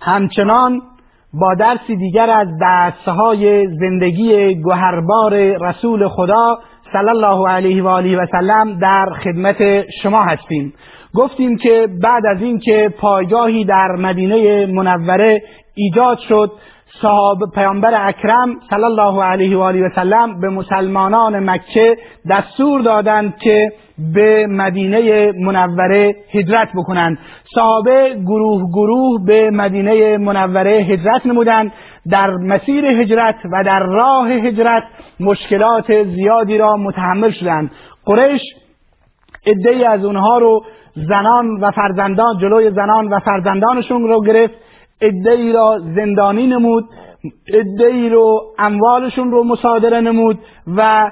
همچنان با درسی دیگر از دستهای زندگی گوهربار رسول خدا صلی الله علیه و آله و سلم در خدمت شما هستیم. گفتیم که بعد از اینکه پایگاهی در مدینه منوره ایجاد شد صحاب پیامبر اکرم صلی الله علیه و آله و سلم به مسلمانان مکه دستور دادند که به مدینه منوره هجرت بکنند. صحابه گروه گروه به مدینه منوره هجرت نمودند. در مسیر هجرت و در راه هجرت مشکلات زیادی را متحمل شدند. قریش عدهای از اونها رو زنان و فرزندان جلوی زنان و فرزندانشون رو گرفت. ای را زندانی نمود. ای رو اموالشون رو مصادره نمود و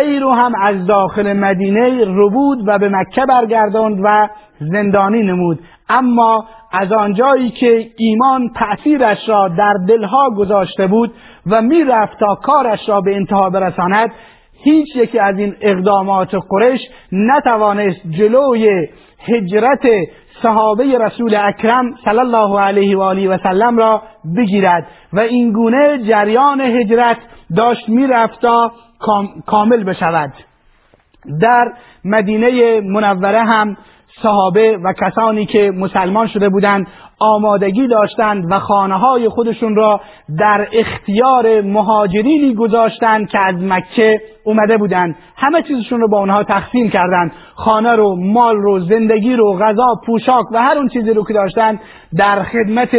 ای رو هم از داخل مدینه ربود و به مکه برگرداند و زندانی نمود. اما از آنجایی که ایمان تأثیرش را در دلها گذاشته بود و می‌رفت تا کارش را به انتها برساند هیچ یکی از این اقدامات قرش نتوانست جلوی هجرت صحابه رسول اکرم صلی الله علیه و آله و سلم را بگیرد و این گونه جریان هجرت داشت می‌رفت تا کامل بشود. در مدینه منوره هم صحابه و کسانی که مسلمان شده بودند آمادگی داشتند و خانه های خودشون را در اختیار مهاجرینی گذاشتند که از مکه اومده بودند. همه چیزشون رو با اونها تقسیم کردند. خانه رو مال رو زندگی رو غذا پوشاک و هر اون چیزی رو که داشتند در خدمت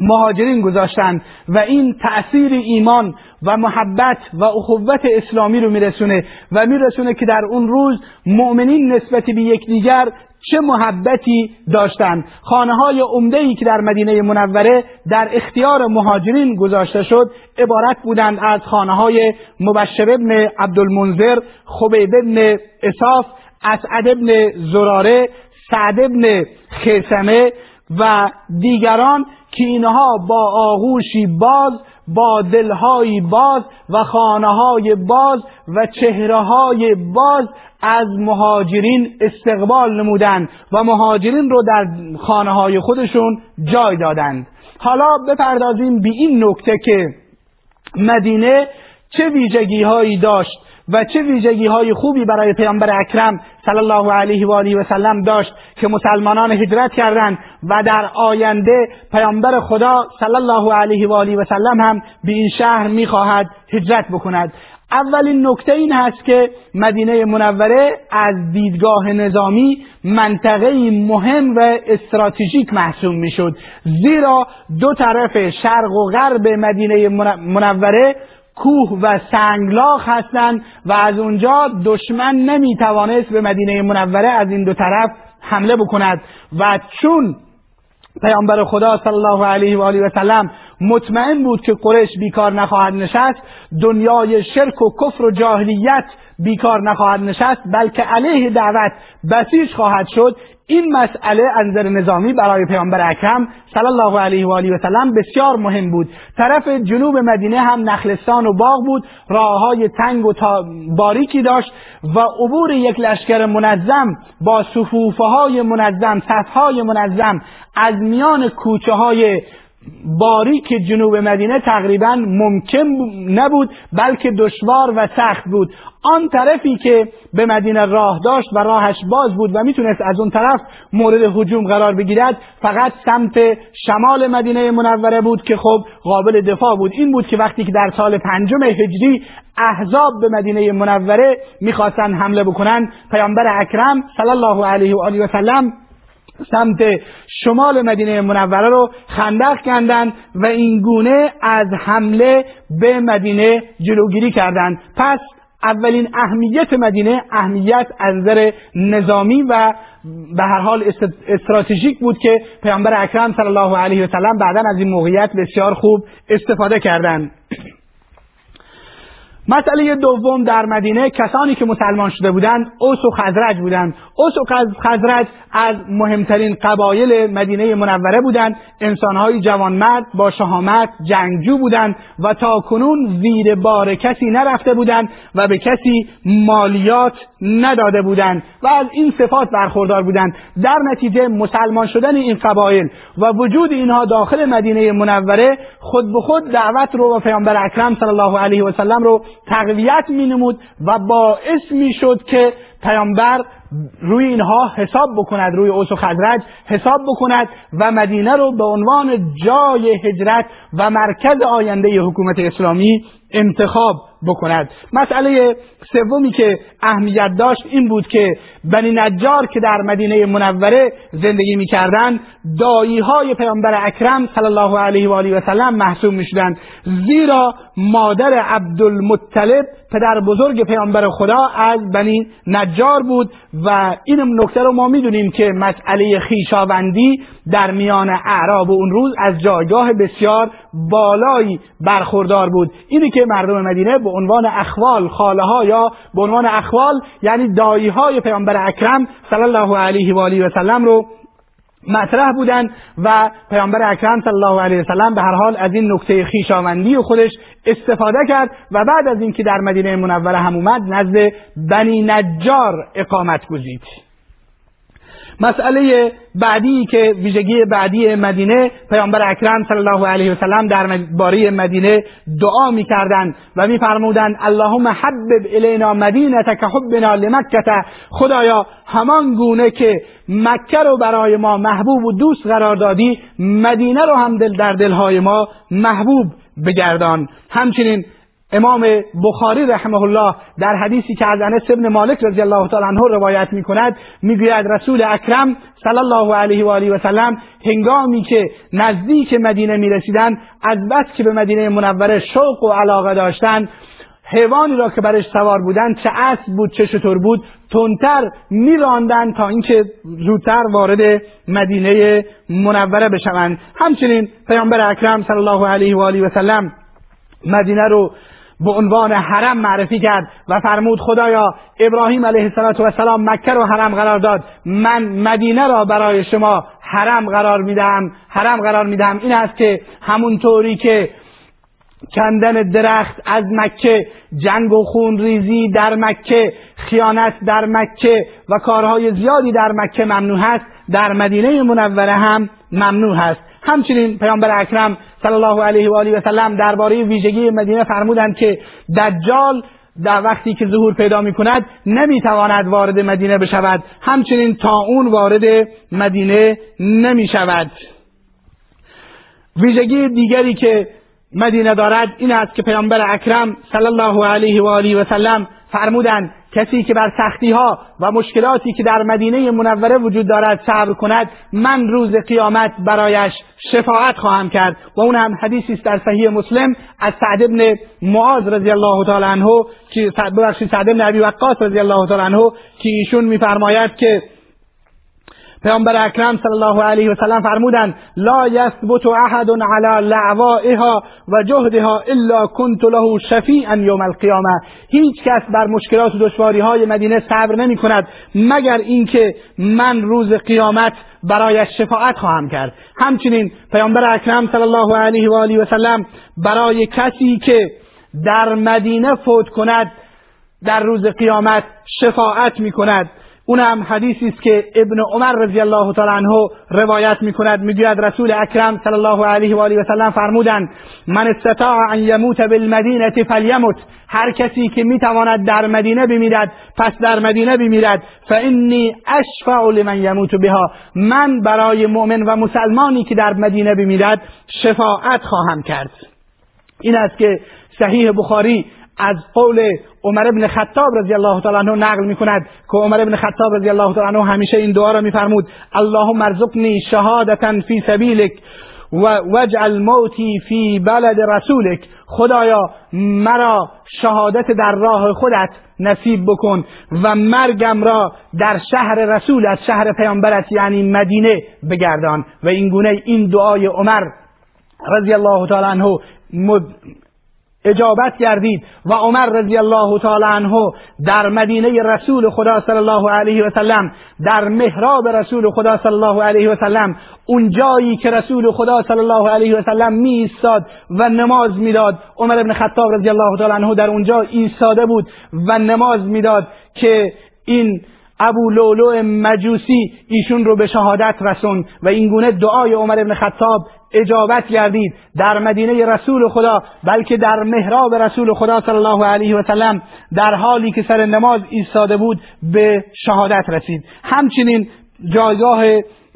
مهاجرین گذاشتن و این تأثیر ایمان و محبت و اخوت اسلامی رو میرسونه و میرسونه که در اون روز مؤمنین نسبت به یکدیگر چه محبتی داشتند خانه های عمده ای که در مدینه منوره در اختیار مهاجرین گذاشته شد عبارت بودند از خانه های مبشر ابن عبدالمنذر خبیب ابن اصاف اسعد ابن زراره سعد ابن خیسمه و دیگران که اینها با آغوشی باز با دلهایی باز و خانه باز و چهره های باز از مهاجرین استقبال نمودند و مهاجرین رو در خانه های خودشون جای دادند. حالا بپردازیم به این نکته که مدینه چه ویژگی هایی داشت و چه ویژگی های خوبی برای پیامبر اکرم صلی الله علیه و آله و سلم داشت که مسلمانان هجرت کردند و در آینده پیامبر خدا صلی الله علیه و آله و سلم هم به این شهر می‌خواهد هجرت بکند. اولین نکته این هست که مدینه منوره از دیدگاه نظامی منطقه مهم و استراتژیک محسوب می‌شد. زیرا دو طرف شرق و غرب مدینه منوره کوه و سنگلاخ هستند و از اونجا دشمن نمی‌توانست به مدینه منوره از این دو طرف حمله بکند. و چون پیامبر خدا صلی الله علیه و آله و سلم مطمئن بود که قریش بیکار نخواهد نشست دنیای شرک و کفر و جاهلیت بیکار نخواهد نشست بلکه علیه دعوت بسیج خواهد شد. این مسئله انظر نظامی برای پیامبر اکرم صلی الله علیه و آله و سلم بسیار مهم بود. طرف جنوب مدینه هم نخلستان و باغ بود راههای تنگ و باریکی داشت و عبور یک لشکر منظم با صفوفه های منظم صفهای منظم از میان کوچه های باریک جنوب مدینه تقریبا ممکن نبود بلکه دشوار و سخت بود. آن طرفی که به مدینه راه داشت و راهش باز بود و می‌تونست از اون طرف مورد هجوم قرار بگیرد فقط سمت شمال مدینه منوره بود که خب قابل دفاع بود. این بود که وقتی که در سال پنجم هجری احزاب به مدینه منوره می‌خواستن حمله بکنن پیامبر اکرم صلی الله علیه و آله و سلم سمت شمال مدینه منوره رو خندق کردند و این گونه از حمله به مدینه جلوگیری کردند پس اولین اهمیت مدینه اهمیت از نظر نظامی و به هر حال استراتژیک بود که پیامبر اکرم صلی الله علیه و سلم بعدا از این موقعیت بسیار خوب استفاده کردند. مسئله دوم در مدینه کسانی که مسلمان شده بودند اوس و خزرج بودند. اوس و خزرج از مهمترین قبایل مدینه منوره بودند. انسانهای جوانمرد با شهامت جنگجو بودند و تا کنون زیر بار کسی نرفته بودند و به کسی مالیات نداده بودند و از این صفات برخوردار بودند. در نتیجه مسلمان شدن این قبایل و وجود اینها داخل مدینه منوره خود به خود دعوت رو و پیامبر اکرم صلی الله علیه و سلم رو تقویت می نمود و باعث می شد که پیامبر روی اینها حساب بکند روی اوس و خزرج حساب بکند و مدینه رو به عنوان جای هجرت و مرکز آینده حکومت اسلامی انتخاب بکند. مسئله سومی که اهمیت داشت این بود که بنی نجار که در مدینه منوره زندگی می‌کردند دایی های پیامبر اکرم صلی الله علیه و آله و سلم محسوب می‌شدند. زیرا مادر عبدالمطلب پدر بزرگ پیامبر خدا از بنی نجار بود و این نکته رو ما می‌دونیم که مسئله خیشاوندی در میان اعراب و اون روز از جایگاه بسیار بالایی برخوردار بود. اینی که مردم مدینه به عنوان اخوال خاله ها یا به عنوان اخوال یعنی دایی های پیامبر اکرم صلی الله علیه و آله و سلم رو مطرح بودند و پیامبر اکرم صلی الله علیه وسلم به هر حال از این نکته خیشاوندی و خودش استفاده کرد و بعد از اینکه در مدینه منوره هم اومد نزد بنی نجار اقامت گزید. مسئله بعدی که ویژگی بعدی مدینه پیامبر اکرم صلی الله علیه و سلم در باره مدینه دعا می‌کردند و میفرمودند اللهم حبب الینا مدینه که حبنا لمکه خدایا همان گونه که مکه رو برای ما محبوب و دوست قرار دادی مدینه رو هم دل در دلهای ما محبوب بگردان. همچنین امام بخاری رحمه الله در حدیثی که از انس ابن مالک رضی الله تعالی عنه روایت می کند می‌گوید رسول اکرم صلی الله علیه و آله و سلم هنگامی که نزدیک مدینه می رسیدند از بس که به مدینه منوره شوق و علاقه داشتند حیوانی را که برش سوار بودند چه اسب بود چه شطور بود تندتر میراندند تا اینکه زودتر وارد مدینه منوره بشوند. همچنین پیامبر اکرم صلی الله علیه و آله و سلم مدینه رو به عنوان حرم معرفی کرد و فرمود خدایا ابراهیم علیه السلام مکه رو حرم قرار داد. من مدینه را برای شما حرم قرار می‌دهم. حرم قرار می‌دهم. این است که همونطوری که کندن درخت از مکه جنگ و خون ریزی در مکه خیانت در مکه و کارهای زیادی در مکه ممنوع هست در مدینه منوره هم ممنوع هست. همچنین پیامبر اکرم صلی الله علیه و آله و سلم درباره ویژگی مدینه فرمودند که دجال در وقتی که ظهور پیدا می کند نمی تواند وارد مدینه بشود. همچنین تا اون وارد مدینه نمی شود ویژگی دیگری که مدینه دارد این است که پیامبر اکرم صلی الله علیه و آله و سلم فرمودند کسی که بر سختی ها و مشکلاتی که در مدینه منوره وجود دارد صبر کند من روز قیامت برایش شفاعت خواهم کرد. و اون هم حدیثی است در صحیح مسلم از سعد ابن معاذ رضی الله تعالی عنه که ببخشید سعد ابن ابی وقاص رضی الله تعالی عنه که ایشون میفرماید که پیامبر اکرم صلی الله علیه و سلم فرمودند لا یثبت احد علی لعوائها و جهدها الا كنت له شفیعا یوم القیامه. هیچ کس بر مشکلات و دشواری های مدینه صبر نمی کند مگر اینکه من روز قیامت برایش شفاعت خواهم کرد. همچنین پیامبر اکرم صلی الله علیه و آله و سلم برای کسی که در مدینه فوت کند در روز قیامت شفاعت می کند. اونم حدیثی است که ابن عمر رضی الله تعالی عنه روایت می‌کند. می‌گوید رسول اکرم صلی الله علیه و آله و سلم فرمودند من استطاع ان یموت بالمدینه فلیمت. هر کسی که می‌تواند در مدینه بمیرد پس در مدینه بمیرد. فانی اشفع لمن یموت بها. من برای مؤمن و مسلمانی که در مدینه بمیرد شفاعت خواهم کرد. این است که صحیح بخاری از قول عمر ابن خطاب رضی الله تعالی عنه نقل می کند که عمر ابن خطاب رضی الله تعالی عنه همیشه این دعا را میفرمود اللهم ارزقنی شهادتا فی سبیلک و وجعل موتی فی بلد رسولک. خدایا مرا شهادت در راه خودت نصیب بکن و مرگم را در شهر رسولت شهر پیامبرت یعنی مدینه بگردان. و این گونه این دعای عمر رضی الله تعالی عنه اجابت گردید و عمر رضی الله تعالی عنه در مدینه رسول خدا صلی الله علیه و سلم در محراب رسول خدا صلی الله علیه و سلم اون جایی که رسول خدا صلی الله علیه و سلم می ایستاد و نماز می‌داد. عمر ابن خطاب رضی الله تعالی عنه در اونجا ایستاده بود و نماز می‌داد که این ابو لولو مجوسی ایشون رو به شهادت رسون و این گونه دعای عمر ابن خطاب اجابت گردید در مدینه رسول خدا بلکه در محراب رسول خدا صلی الله علیه و سلم در حالی که سر نماز ایستاده بود به شهادت رسید. همچنین جایگاه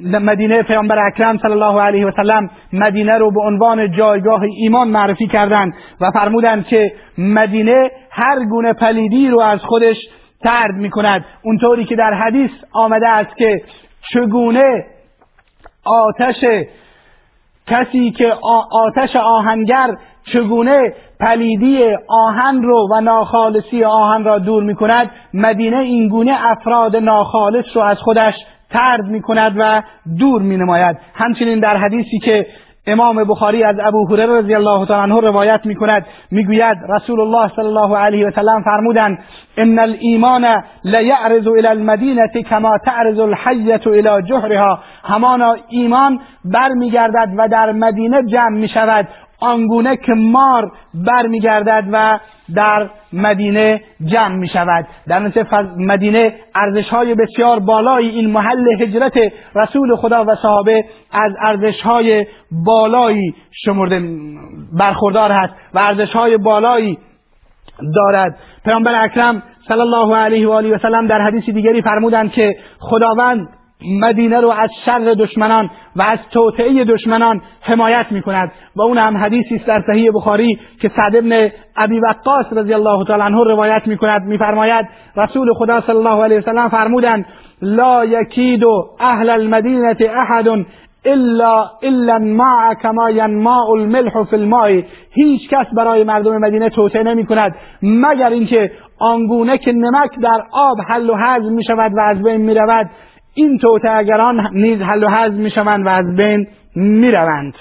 مدینه پیامبر اکرم صلی الله علیه و سلم مدینه رو به عنوان جایگاه ایمان معرفی کردند و فرمودند که مدینه هر گونه پلیدی رو از خودش ترد می کند اونطوری که در حدیث آمده است که چگونه آتش کسی که آتش آهنگر چگونه پلیدی آهن رو و ناخالصی آهن را دور می کند مدینه اینگونه افراد ناخالص رو از خودش ترد می کند و دور می نماید همچنین در حدیثی که امام بخاری از ابو هریره رضی الله تعالی عنه روایت می کند می‌گوید رسول الله صلی الله علیه و سلم فرمودند ان الايمان لیعرض الى المدینه کما تعرض الحیه الى جحرها همانا ایمان برمیگردد و در مدینه جمع می شود آنگونه که مار برمیگردد و در مدینه جمع می شود. در نتیجه مدینه ارزش های بسیار بالایی. این محل هجرت رسول خدا و صحابه از ارزش های بالایی شمرده برخوردار هست و ارزش های بالایی دارد. پیامبر اکرم صلی الله علیه و آله و سلم در حدیث دیگری فرمودند که خداوند مدینه رو از شر دشمنان و از توطعه دشمنان حمایت می کند و اون هم حدیثی است در صحیح بخاری که سعد ابن ابی وقاص رضی الله تعالی عنه روایت می کند میفرماید رسول خدا صلی الله علیه وسلم فرمودند لا یکید اهل المدینه احد الا الا الماء کما ینماء الملح فی الماء. هیچ کس برای مردم مدینه توطئه نمی کند مگر اینکه آنگونه که نمک در آب حل و هضم می شود و از بین می رود این توتعگران نیز حل و حضم می‌شوند و از بین می‌روند.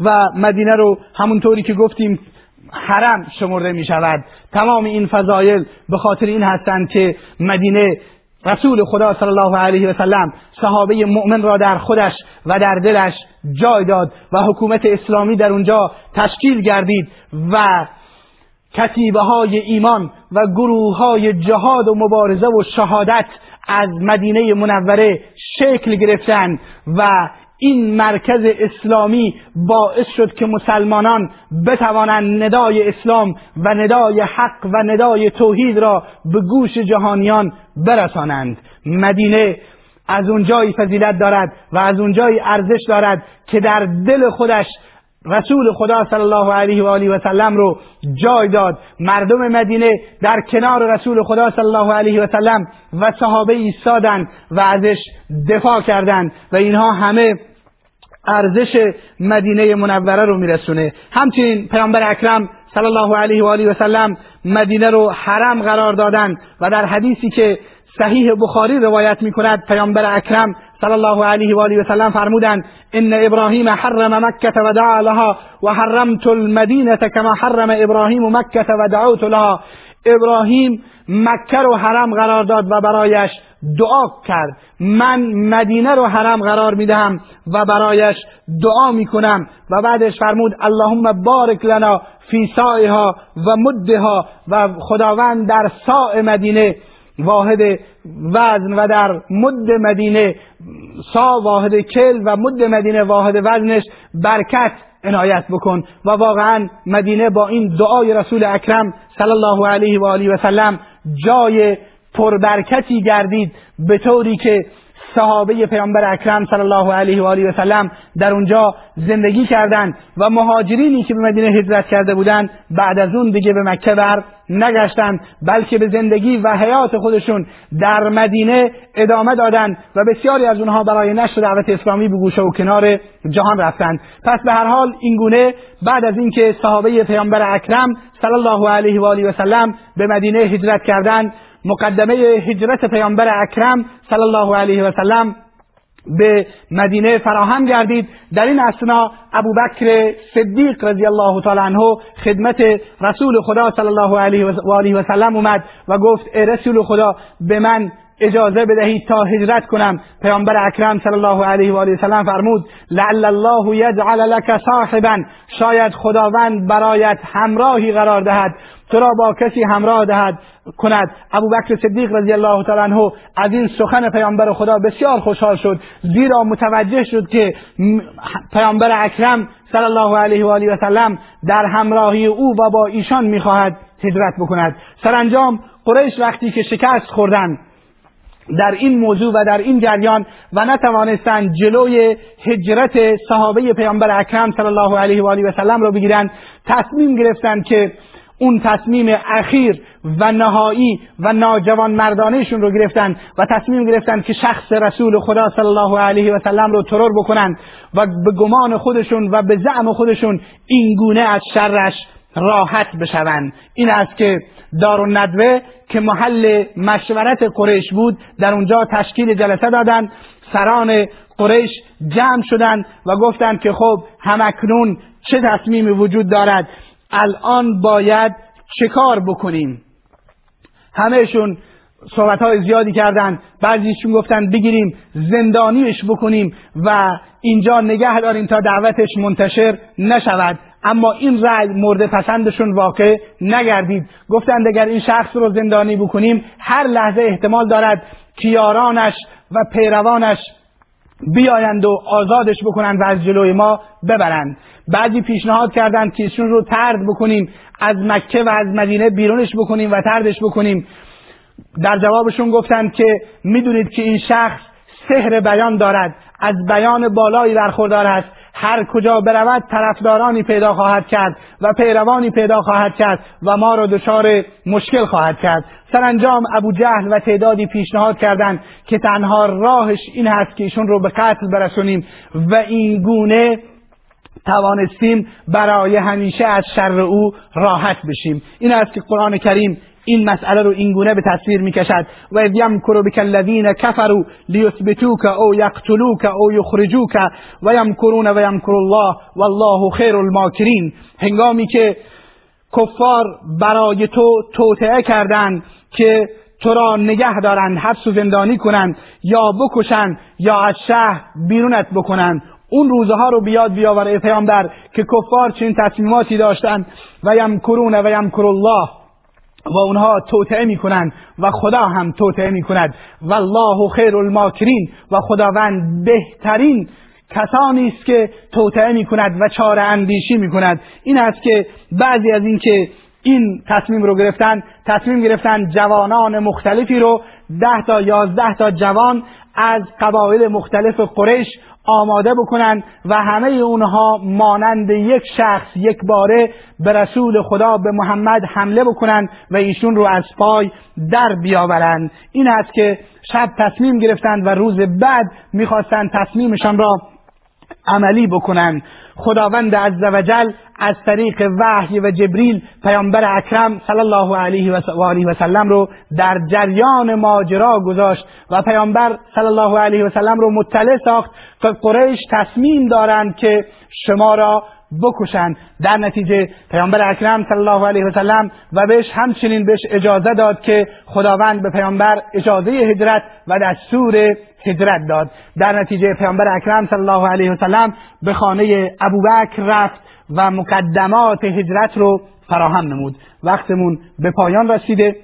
و مدینه رو همونطوری که گفتیم حرم شمرده می شود تمام این فضایل به خاطر این هستند که مدینه رسول خدا صلی الله علیه و سلم صحابه مؤمن را در خودش و در دلش جای داد و حکومت اسلامی در اونجا تشکیل گردید و کتیبه های ایمان و گروه های جهاد و مبارزه و شهادت از مدینه منوره شکل گرفتن و این مرکز اسلامی باعث شد که مسلمانان بتوانند ندای اسلام و ندای حق و ندای توحید را به گوش جهانیان برسانند. مدینه از اونجایی فضیلت دارد و از اونجایی ارزش دارد که در دل خودش رسول خدا صلی الله علیه و آله و سلم رو جای داد. مردم مدینه در کنار رسول خدا صلی الله علیه و سلم و صحابه ایستادند و ازش دفاع کردند و اینها همه ارزش مدینه منوره رو میرسونه. همچنین پیامبر اکرم صلی الله علیه و آله و سلم مدینه رو حرم قرار دادند و در حدیثی که صحیح بخاری روایت می کند پیامبر اکرم صلی الله علیه و آله و سلم فرمودند ان ابراهیم حرم مکه و دعا لها و حرمت المدینه کما حرم ابراهیم مکه و دعوت لها. ابراهیم مکه رو حرم قرار داد و برایش دعا کرد. من مدینه رو حرم قرار می‌دهم و برایش دعا می‌کنم. و بعدش فرمود اللهم بارک لنا فی سائها و مدها و خداوند در ساء مدینه واحد وزن و در مد مدینه سا واحد کل و مد مدینه واحد وزنش برکت عنایت بکن و واقعا مدینه با این دعای رسول اکرم صلی الله علیه و آله و سلم جای پربرکتی گردید به طوری که صحابه پیامبر اکرم صلی الله علیه و آله و سلم در اونجا زندگی کردند و مهاجرینی که به مدینه هجرت کرده بودند بعد از اون دیگه به مکه بر نگشتند بلکه به زندگی و حیات خودشون در مدینه ادامه دادند و بسیاری از اونها برای نشر دعوت اسلامی به گوشه و کنار جهان رفتند. پس به هر حال این گونه بعد از اینکه صحابه پیامبر اکرم صلی الله علیه و آله و سلم به مدینه هجرت کردند مقدمه هجرت پیامبر اکرم صلی الله علیه و سلم به مدینه فراهم گردید. در این اسنا ابوبکر صدیق رضی الله تعالی عنه خدمت رسول خدا صلی الله علیه و آله و سلم اومد و گفت ای رسول خدا به من اجازه بدهید تا هجرت کنم. پیامبر اکرم صلی الله علیه و آله سلم فرمود لعل الله یجعل لك صاحبا. شاید خداوند برایت همراهی قرار دهد. تو را با کسی همراه دهد کند. ابوبکر صدیق رضی الله تعالی عنه از این سخن پیامبر خدا بسیار خوشحال شد. زیرا متوجه شد که پیامبر اکرم صلی الله علیه و آله و سلم در همراهی او و با ایشان می‌خواهد هجرت بکند. سرانجام قریش وقتی که شکست خوردند در این موضوع و در این جریان و نتوانستند جلوی هجرت صحابه پیامبر اکرم صلی الله علیه و آله و سلم را بگیرند تصمیم گرفتند که اون تصمیم اخیر و نهایی و ناجوان مردانهشون رو گرفتن و تصمیم گرفتن که شخص رسول خدا صلی الله علیه و سلم رو ترور بکنن و به گمان خودشون و به زعم خودشون این گونه از شرش راحت بشوند این است که دار ندوه که محل مشورت قریش بود در اونجا تشکیل جلسه دادند سران قریش جمع شدند و گفتند که خب همکنون چه تصمیمی وجود دارد؟ الان باید چه کار بکنیم؟ همهشون صحبت های زیادی کردن بعضیشون گفتن بگیریم زندانیش بکنیم و اینجا نگه داریم تا دعوتش منتشر نشود. اما این رأی مورد پسندشون واقع نگردید. گفتند اگر این شخص رو زندانی بکنیم هر لحظه احتمال دارد که یارانش و پیروانش بیایند و آزادش بکنند و از جلوی ما ببرند. بعضی پیشنهاد کردند که ایشون رو ترد بکنیم از مکه و از مدینه بیرونش بکنیم و تردش بکنیم. در جوابشون گفتند که می‌دونید که این شخص سحر بیان دارد از بیان بالایی برخوردار است. هر کجا برود طرفدارانی پیدا خواهد کرد و پیروانی پیدا خواهد کرد و ما را دچار مشکل خواهد کرد. سرانجام ابو جهل و تعدادی پیشنهاد کردند که تنها راهش این هست که ایشون رو به قتل برسونیم و این گونه توانستیم برای همیشه از شر او راحت بشیم. این است که قرآن کریم این مسئله رو اینگونه به تصویر می‌کشد. و اذ یمکر بک الذین کفروا لیثبتوک او یقتلوک او یخرجوک و یمکرون و یمکر الله والله خیر الماکرین. هنگامی که کفار برای تو توطعه کردند که تو را نگه دارند حبس و زندانی کنند یا بکشند یا از شهر بیرونت بکنند اون روزها رو بیاد بیاور ای پیامبر که کفار چنین تصمیماتی داشتند و یمکرون و یمکر الله و اونها توطعه می‌کنند و خدا هم توطعه می‌کند. و الله خیر الماکرین و خداوند بهترین کسانی است که توطعه می‌کند و چاره اندیشی می‌کند. این است که بعضی از این که این تصمیم رو گرفتن تصمیم گرفتن جوانان مختلفی رو ده تا یازده تا جوان از قبایل مختلف قریش آماده بکنن و همه اونها مانند یک شخص یک باره به رسول خدا به محمد حمله بکنن و ایشون رو از پای در بیاورند. این است که شب تصمیم گرفتند و روز بعد می‌خواستند تصمیمشان را عملی بکنن. خداوند عزوجل از طریق وحی و جبریل پیامبر اکرم صلی الله علیه و آله و سلم رو در جریان ماجرا گذاشت و پیامبر صلی الله علیه و سلم رو مطلع ساخت که قریش تصمیم دارند که شما را بکشند. در نتیجه پیامبر اکرم صلی الله علیه و سلم و بهش همچنین بهش اجازه داد که خداوند به پیامبر اجازه هجرت و دستور هجرت داد. در نتیجه پیامبر اکرم صلی الله علیه و سلم به خانه ابوبکر رفت. و مقدمات هجرت رو فراهم نمود. وقتمون به پایان رسیده.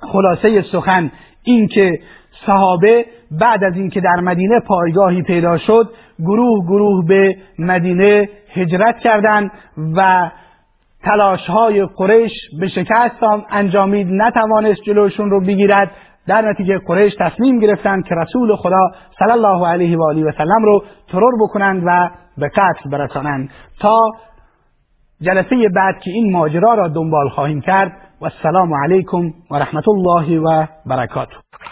خلاصه سخن این که صحابه بعد از اینکه در مدینه پایگاهی پیدا شد گروه گروه به مدینه هجرت کردند و تلاش های قریش به شکست انجامید. نتوانست جلوشون رو بگیرد. در نتیجه قریش تصمیم گرفتند که رسول خدا صلی الله علیه و آله و سلم رو ترور بکنند و به قتل برسانند. تا جلسه بعد که این ماجرا را دنبال خواهیم کرد و السلام علیکم و رحمت الله و برکاته.